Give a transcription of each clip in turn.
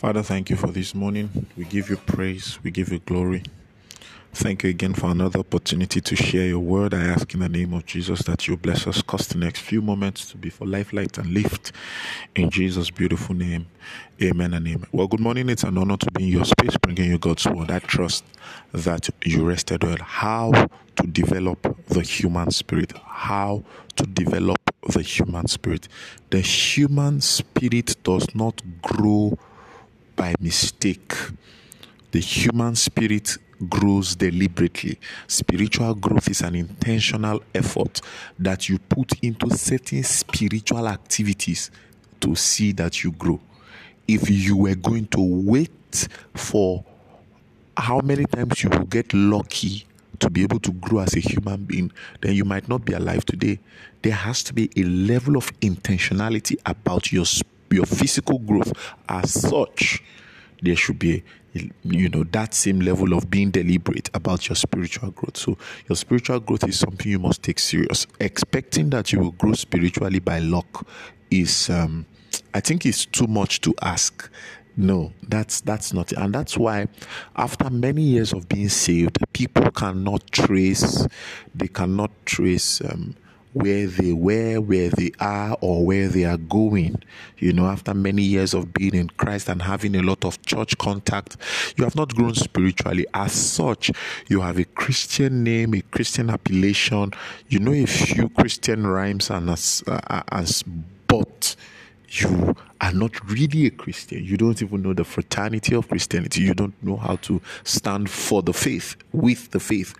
Father, thank you for this morning. We give you praise, we give you glory. Thank you again for another opportunity to share your word. I ask in the name of Jesus that you bless us, cause the next few moments to be for life, light, and lift. In Jesus' beautiful name, amen and amen. Well, good morning. It's an honor to be in your space, bringing you God's word. I trust that you rested well. How to develop the human spirit. How to develop the human spirit. The human spirit does not grow by mistake. The human spirit grows deliberately. Spiritual growth is an intentional effort that you put into certain spiritual activities to see that you grow. If you were going to wait for how many times you will get lucky to be able to grow as a human being, then you might not be alive today. There has to be a level of intentionality about your your physical growth. As such, there should be you know that same level of being deliberate about your spiritual growth so your spiritual growth is something you must take serious expecting that you will grow spiritually by luck is um i think it's too much to ask no that's that's not it. and that's why after many years of being saved people cannot trace they cannot trace um, where they were, where they are, or where they are going. You know, after many years of being in Christ and having a lot of church contact, you have not grown spiritually. As such, you have a Christian name, a Christian appellation, you know, a few Christian rhymes, and as, uh, as but you are not really a Christian. You don't even know the fraternity of Christianity. You don't know how to stand for the faith, with the faith.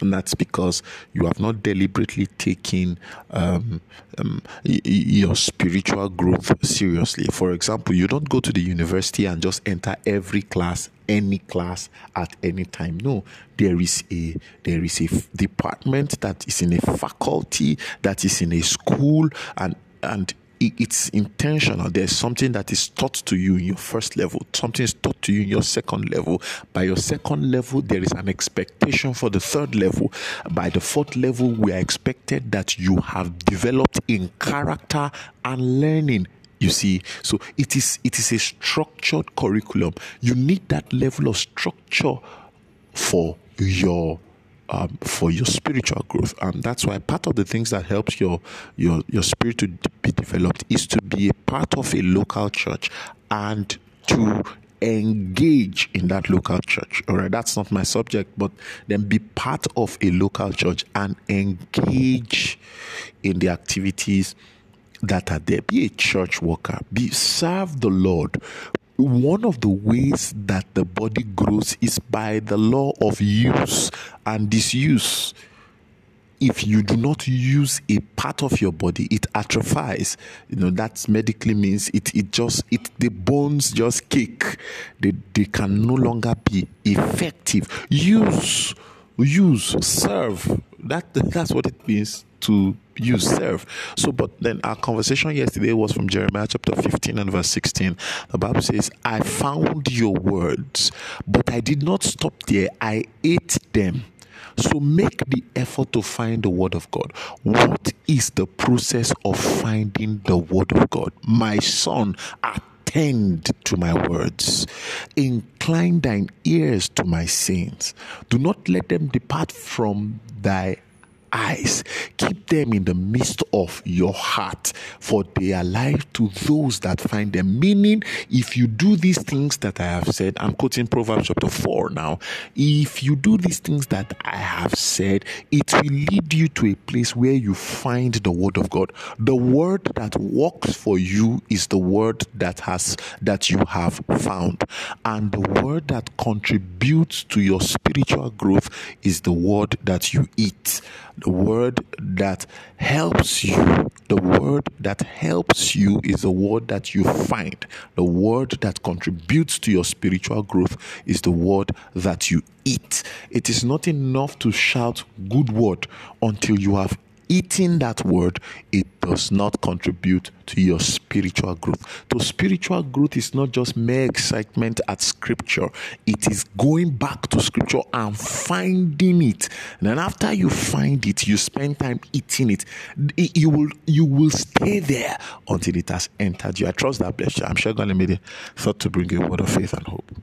And that's because you have not deliberately taken um, um, your spiritual growth seriously. For example, you don't go to the university and just enter every class, any class at any time. No, there is a there is a f- department that is in a faculty that is in a school, and and it's intentional. There's something that is taught to you in your first level, something is taught to you in your second level. By your second level, there is an expectation for the third level. By the fourth level, we are expected that you have developed in character and learning you see so it is it is a structured curriculum you need that level of structure for your um, for your spiritual growth. And that's why part of the things that helps your your your spirit to be developed is to be a part of a local church and to engage in that local church. All right that's not my subject but then be part of a local church and engage in the activities that are there. Be a church worker. Be serve the lord one of the ways that the body grows is by the law of use and disuse. If you do not use a part of your body, it atrophies. You know that medically means it. It just it the bones just kick. They they can no longer be effective. Use, use, serve. That that's what it means to you serve. So, but then our conversation yesterday was from Jeremiah chapter 15 and verse 16. The Bible says, I found your words, but I did not stop there. I ate them. So make the effort to find the word of God. What is the process of finding the word of God? My son, attend to my words. Incline thine ears to my sayings. Do not let them depart from thy eyes. Keep them in the midst of your heart, for they are life to those that find them. Meaning, if you do these things that I have said, I'm quoting Proverbs chapter 4 now. If you do these things that I have said, it will lead you to a place where you find the word of God. The word that works for you is the word that has that you have found. And the word that contributes to your spiritual growth is the word that you eat the word that helps you the word that helps you is the word that you find. The word that contributes to your spiritual growth is the word that you eat. It is not enough to shout good word until you have eating that word, it does not contribute to your spiritual growth. To spiritual growth is not just mere excitement at scripture, it is going back to scripture and finding it. And then after you find it, you spend time eating it. You will you will stay there until it has entered you. I trust that bless you. I'm sure God made it thought to bring you a word of faith and hope.